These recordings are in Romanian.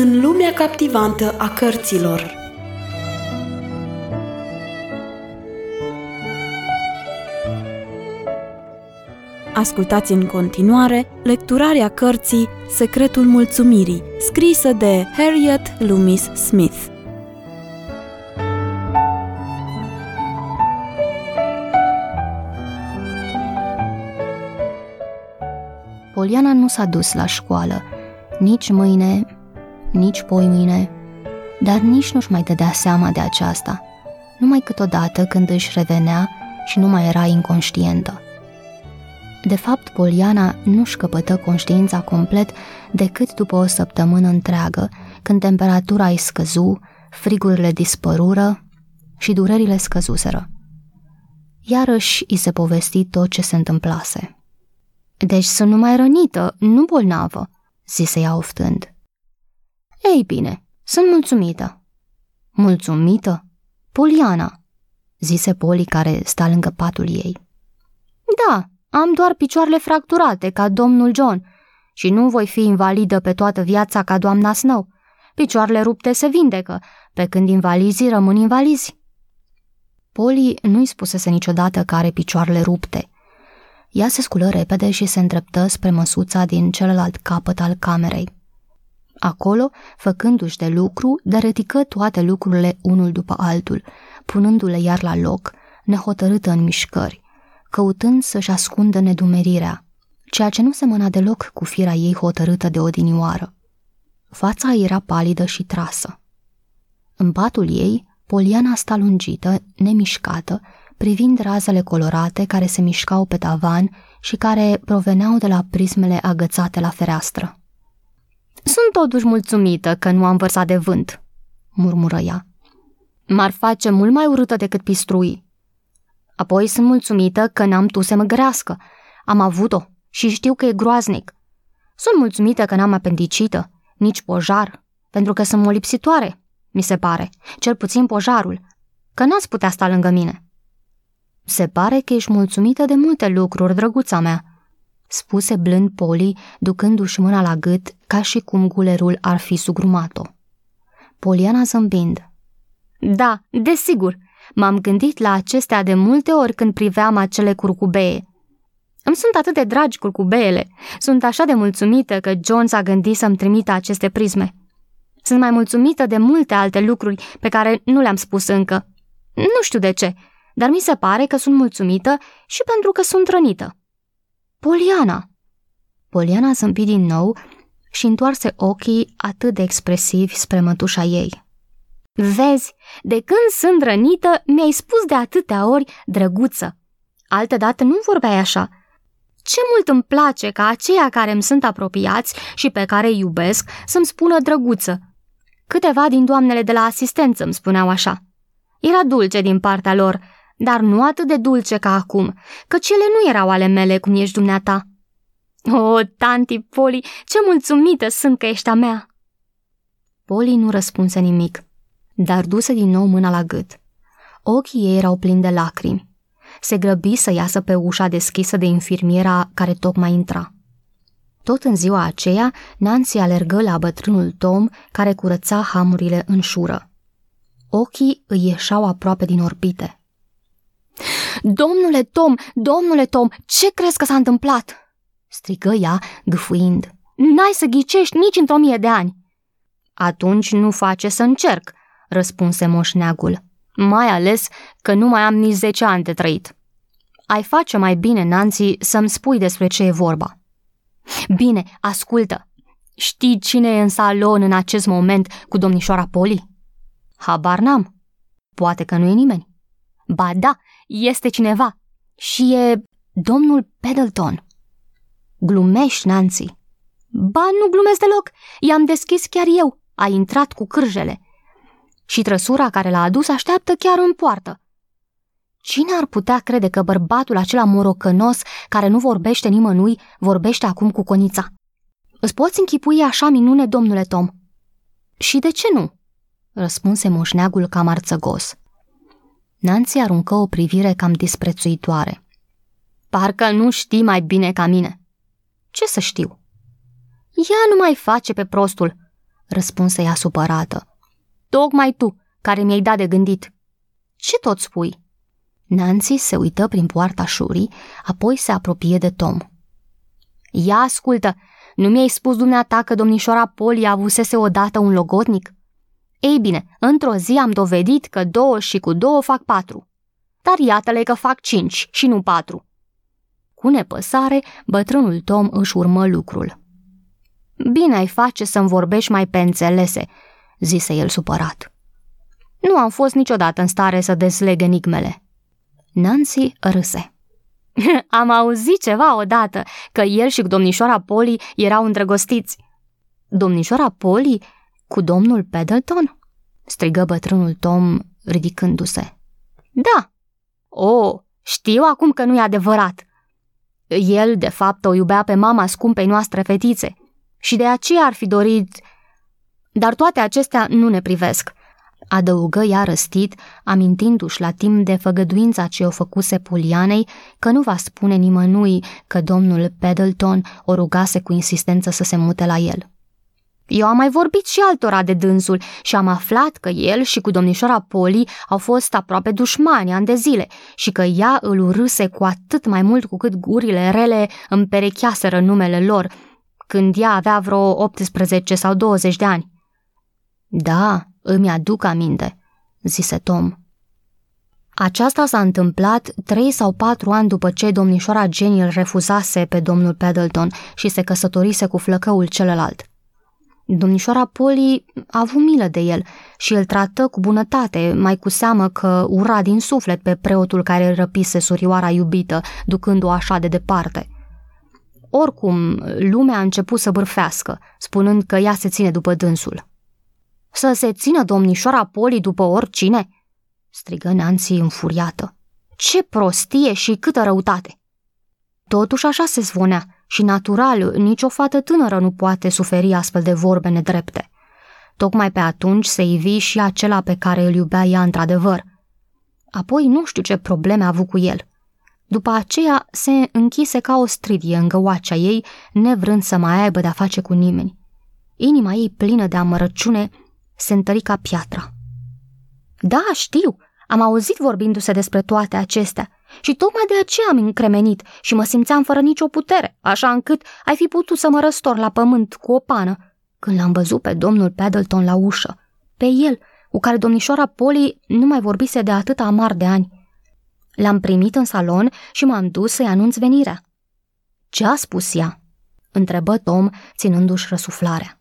în lumea captivantă a cărților. Ascultați în continuare lecturarea cărții Secretul Mulțumirii, scrisă de Harriet Loomis Smith. Poliana nu s-a dus la școală, nici mâine, nici poimâine, dar nici nu-și mai dădea seama de aceasta, numai câteodată când își revenea și nu mai era inconștientă. De fapt, Poliana nu-și căpătă conștiința complet decât după o săptămână întreagă, când temperatura îi scăzu, frigurile dispărură și durerile scăzuseră. Iarăși îi se povesti tot ce se întâmplase. Deci sunt numai rănită, nu bolnavă, zise ea oftând. Ei bine, sunt mulțumită. Mulțumită? Poliana, zise Poli care sta lângă patul ei. Da, am doar picioarele fracturate, ca domnul John, și nu voi fi invalidă pe toată viața ca doamna Snow. Picioarele rupte se vindecă, pe când invalizii rămân invalizi. Poli nu-i spusese niciodată că are picioarele rupte. Ea se sculă repede și se îndreptă spre măsuța din celălalt capăt al camerei. Acolo, făcându-și de lucru, deretică toate lucrurile unul după altul, punându-le iar la loc, nehotărâtă în mișcări, căutând să-și ascundă nedumerirea, ceea ce nu semăna deloc cu firea ei hotărâtă de odinioară. Fața era palidă și trasă. În patul ei, Poliana sta lungită, nemișcată, privind razele colorate care se mișcau pe tavan și care proveneau de la prismele agățate la fereastră. Sunt totuși mulțumită că nu am vărsat de vânt, murmură ea. M-ar face mult mai urâtă decât pistrui. Apoi sunt mulțumită că n-am tu să mă grească. Am avut-o și știu că e groaznic. Sunt mulțumită că n-am apendicită, nici pojar, pentru că sunt molipsitoare, mi se pare, cel puțin pojarul, că n-ați putea sta lângă mine. Se pare că ești mulțumită de multe lucruri, drăguța mea, spuse blând Poli, ducându-și mâna la gât, ca și cum gulerul ar fi sugrumat-o. Poliana zâmbind. Da, desigur, M-am gândit la acestea de multe ori când priveam acele curcubeie. Îmi sunt atât de dragi curcubeele. Sunt așa de mulțumită că John s-a gândit să-mi trimită aceste prisme. Sunt mai mulțumită de multe alte lucruri pe care nu le-am spus încă. Nu știu de ce, dar mi se pare că sunt mulțumită și pentru că sunt rănită. Poliana! Poliana zâmbi din nou și întoarse ochii atât de expresivi spre mătușa ei. Vezi, de când sunt rănită, mi-ai spus de atâtea ori, drăguță. Altădată nu vorbeai așa. Ce mult îmi place ca aceia care îmi sunt apropiați și pe care îi iubesc să-mi spună drăguță. Câteva din doamnele de la asistență îmi spuneau așa. Era dulce din partea lor, dar nu atât de dulce ca acum, că cele nu erau ale mele cum ești dumneata. O, tanti Poli, ce mulțumită sunt că ești a mea! Poli nu răspunse nimic dar duse din nou mâna la gât. Ochii ei erau plini de lacrimi. Se grăbi să iasă pe ușa deschisă de infirmiera care tocmai intra. Tot în ziua aceea, Nancy alergă la bătrânul Tom care curăța hamurile în șură. Ochii îi ieșau aproape din orbite. Domnule Tom, domnule Tom, ce crezi că s-a întâmplat?" strigă ea, gâfâind. N-ai să ghicești nici într-o mie de ani." Atunci nu face să încerc, răspunse moșneagul. Mai ales că nu mai am nici zece ani de trăit. Ai face mai bine, Nancy, să-mi spui despre ce e vorba. Bine, ascultă. Știi cine e în salon în acest moment cu domnișoara Poli? Habar n-am. Poate că nu e nimeni. Ba da, este cineva. Și e domnul Pendleton. Glumești, Nancy. Ba, nu glumesc deloc. I-am deschis chiar eu. A intrat cu cârjele și trăsura care l-a adus așteaptă chiar în poartă. Cine ar putea crede că bărbatul acela morocănos, care nu vorbește nimănui, vorbește acum cu conița? Îți poți închipui așa minune, domnule Tom? Și de ce nu? răspunse moșneagul cam arțăgos. Nancy aruncă o privire cam disprețuitoare. Parcă nu știi mai bine ca mine. Ce să știu? Ea nu mai face pe prostul. răspunse ea supărată. Tocmai tu, care mi-ai dat de gândit. Ce tot spui? Nancy se uită prin poarta șurii, apoi se apropie de Tom. Ia ascultă, nu mi-ai spus dumneata că domnișoara Poli avusese odată un logotnic? Ei bine, într-o zi am dovedit că două și cu două fac patru. Dar iată-le că fac cinci și nu patru. Cu nepăsare, bătrânul Tom își urmă lucrul. Bine ai face să-mi vorbești mai pe înțelese, zise el supărat. Nu am fost niciodată în stare să desleg enigmele. Nancy râse. Am auzit ceva odată, că el și domnișoara Polly erau îndrăgostiți. Domnișoara Polly cu domnul Pendleton? strigă bătrânul Tom, ridicându-se. Da. O, oh, știu acum că nu e adevărat. El, de fapt, o iubea pe mama scumpei noastre fetițe și de aceea ar fi dorit... Dar toate acestea nu ne privesc adăugă ea răstit, amintindu-și la timp de făgăduința ce o făcuse Polianei că nu va spune nimănui că domnul Pendleton o rugase cu insistență să se mute la el. Eu am mai vorbit și altora de dânsul și am aflat că el și cu domnișoara Poli au fost aproape dușmani ani de zile și că ea îl urâse cu atât mai mult cu cât gurile rele împerecheaseră numele lor, când ea avea vreo 18 sau 20 de ani. Da, îmi aduc aminte, zise Tom. Aceasta s-a întâmplat trei sau patru ani după ce domnișoara Jenny îl refuzase pe domnul Pendleton și se căsătorise cu flăcăul celălalt. Domnișoara Polly a avut milă de el și îl trată cu bunătate, mai cu seamă că ura din suflet pe preotul care răpise surioara iubită, ducând-o așa de departe. Oricum, lumea a început să bârfească, spunând că ea se ține după dânsul. Să se țină domnișoara Poli după oricine? strigă Nancy înfuriată. Ce prostie și câtă răutate! Totuși așa se zvonea și natural, nicio fată tânără nu poate suferi astfel de vorbe nedrepte. Tocmai pe atunci se ivi și acela pe care îl iubea ea într-adevăr. Apoi nu știu ce probleme a avut cu el. După aceea se închise ca o stridie în găoacea ei, nevrând să mai aibă de-a face cu nimeni. Inima ei plină de amărăciune se întări ca piatra. Da, știu, am auzit vorbindu-se despre toate acestea și tocmai de aceea am încremenit și mă simțeam fără nicio putere, așa încât ai fi putut să mă răstor la pământ cu o pană, când l-am văzut pe domnul Paddleton la ușă, pe el, cu care domnișoara Polly nu mai vorbise de atâta amar de ani. L-am primit în salon și m-am dus să-i anunț venirea. Ce a spus ea? întrebă Tom, ținându-și răsuflarea.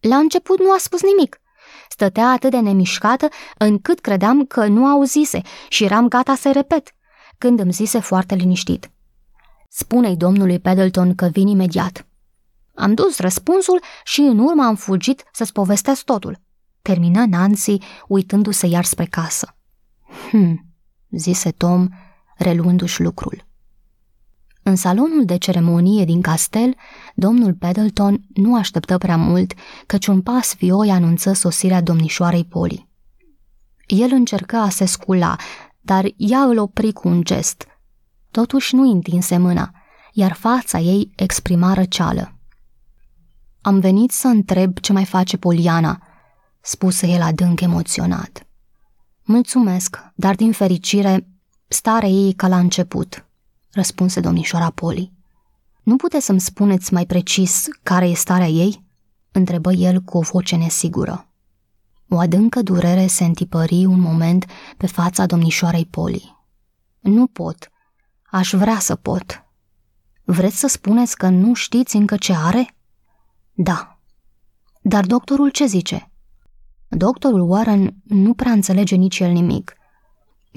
La început nu a spus nimic, Stătea atât de nemișcată încât credeam că nu auzise și eram gata să repet, când îmi zise foarte liniștit. Spune-i domnului Pendleton că vin imediat. Am dus răspunsul și în urmă am fugit să-ți povestesc totul. Termină Nancy uitându-se iar spre casă. Hm, zise Tom, reluându-și lucrul. În salonul de ceremonie din castel, domnul Pendleton nu așteptă prea mult, căci un pas vioi anunță sosirea domnișoarei Poli. El încerca a se scula, dar ea îl opri cu un gest. Totuși nu întinse mâna, iar fața ei exprima răceală. Am venit să întreb ce mai face Poliana, spuse el adânc emoționat. Mulțumesc, dar din fericire, starea ei ca la început răspunse domnișoara Poli. Nu puteți să-mi spuneți mai precis care e starea ei? întrebă el cu o voce nesigură. O adâncă durere se întipări un moment pe fața domnișoarei Poli. Nu pot. Aș vrea să pot. Vreți să spuneți că nu știți încă ce are? Da. Dar doctorul ce zice? Doctorul Warren nu prea înțelege nici el nimic –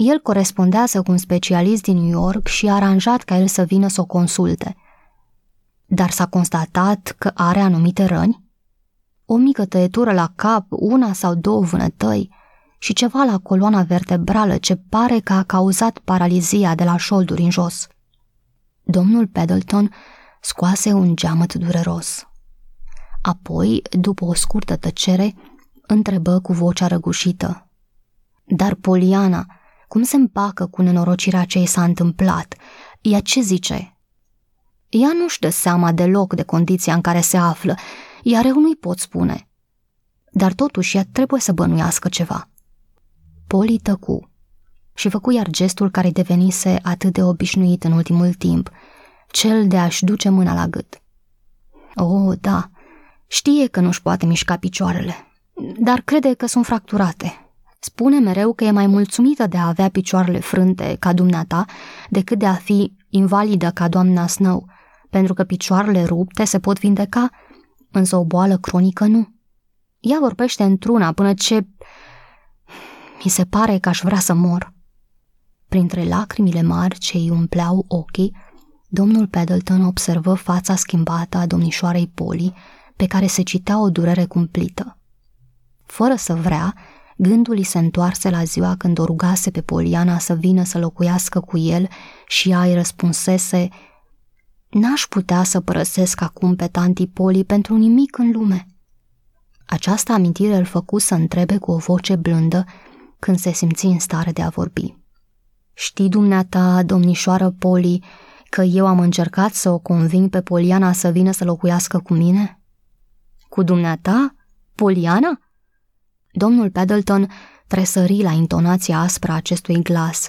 el corespondează cu un specialist din New York și a aranjat ca el să vină să o consulte. Dar s-a constatat că are anumite răni? O mică tăietură la cap, una sau două vânătăi și ceva la coloana vertebrală ce pare că a cauzat paralizia de la șolduri în jos. Domnul Pendleton scoase un geamăt dureros. Apoi, după o scurtă tăcere, întrebă cu vocea răgușită. Dar Poliana, cum se împacă cu nenorocirea ce i s-a întâmplat? Ea ce zice? Ea nu-și dă seama deloc de condiția în care se află, iar eu nu-i pot spune. dar totuși ea trebuie să bănuiască ceva. Poli tăcu și făcu iar gestul care devenise atât de obișnuit în ultimul timp, cel de a-și duce mâna la gât. Oh, da, știe că nu-și poate mișca picioarele, dar crede că sunt fracturate. Spune mereu că e mai mulțumită de a avea picioarele frânte ca dumneata decât de a fi invalidă ca doamna Snow, pentru că picioarele rupte se pot vindeca, însă o boală cronică nu. Ea vorbește într-una până ce... Mi se pare că aș vrea să mor. Printre lacrimile mari ce îi umpleau ochii, domnul Pendleton observă fața schimbată a domnișoarei Poli, pe care se citea o durere cumplită. Fără să vrea, gândul îi se întoarse la ziua când o rugase pe Poliana să vină să locuiască cu el și ea îi răspunsese N-aș putea să părăsesc acum pe tanti Poli pentru nimic în lume. Această amintire îl făcu să întrebe cu o voce blândă când se simți în stare de a vorbi. Știi dumneata, domnișoară Poli, că eu am încercat să o conving pe Poliana să vină să locuiască cu mine? Cu dumneata? Poliana? Domnul Paddleton tresări la intonația aspră a acestui glas,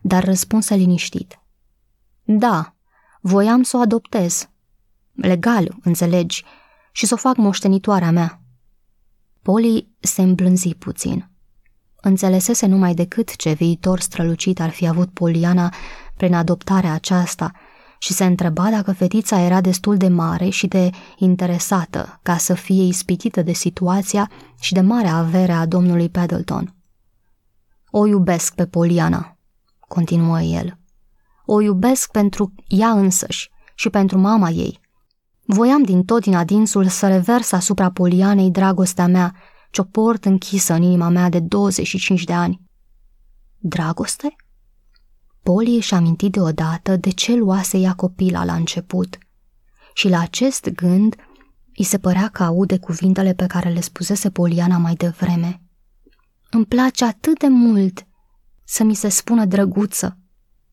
dar răspunse liniștit. Da, voiam să o adoptez. Legal, înțelegi, și să o fac moștenitoarea mea. Poli se îmblânzi puțin. Înțelesese numai decât ce viitor strălucit ar fi avut Poliana prin adoptarea aceasta și se întreba dacă fetița era destul de mare și de interesată ca să fie ispitită de situația și de marea avere a domnului Paddleton. O iubesc pe Poliana, continuă el. O iubesc pentru ea însăși și pentru mama ei. Voiam din tot din adinsul să revers asupra Polianei dragostea mea, ce-o port închisă în inima mea de 25 de ani. Dragoste? Poli își aminti deodată de ce luase ea copila la început și la acest gând îi se părea că aude cuvintele pe care le spusese Poliana mai devreme. Îmi place atât de mult să mi se spună drăguță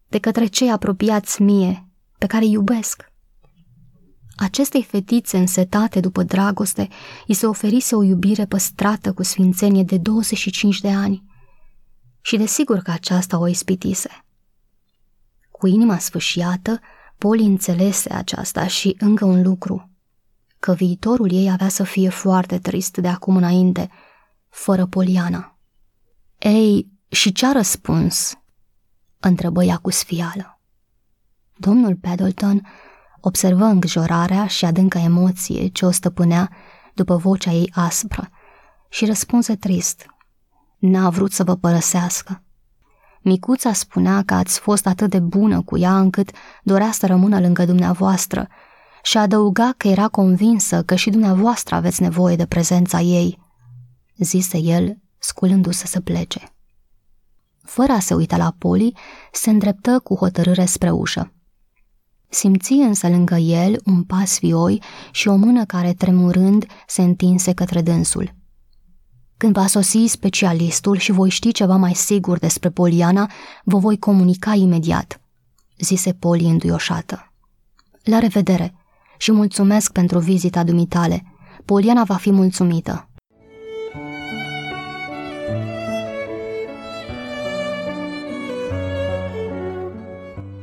de către cei apropiați mie, pe care iubesc. Acestei fetițe însetate după dragoste îi se oferise o iubire păstrată cu sfințenie de 25 de ani și desigur că aceasta o ispitise. Cu inima sfâșiată, Poli înțelese aceasta și încă un lucru, că viitorul ei avea să fie foarte trist de acum înainte, fără Poliana. Ei, și ce-a răspuns? Întrebă ea cu sfială. Domnul Paddleton observă îngrijorarea și adâncă emoție ce o stăpânea după vocea ei aspră și răspunse trist. N-a vrut să vă părăsească. Micuța spunea că ați fost atât de bună cu ea încât dorea să rămână lângă dumneavoastră și adăuga că era convinsă că și dumneavoastră aveți nevoie de prezența ei, zise el, sculându-se să plece. Fără a se uita la Poli, se îndreptă cu hotărâre spre ușă. Simți însă lângă el un pas vioi și o mână care, tremurând, se întinse către dânsul. Când va sosi specialistul și voi ști ceva mai sigur despre Poliana, vă voi comunica imediat, zise Poli înduioșată. La revedere și mulțumesc pentru vizita dumitale. Poliana va fi mulțumită.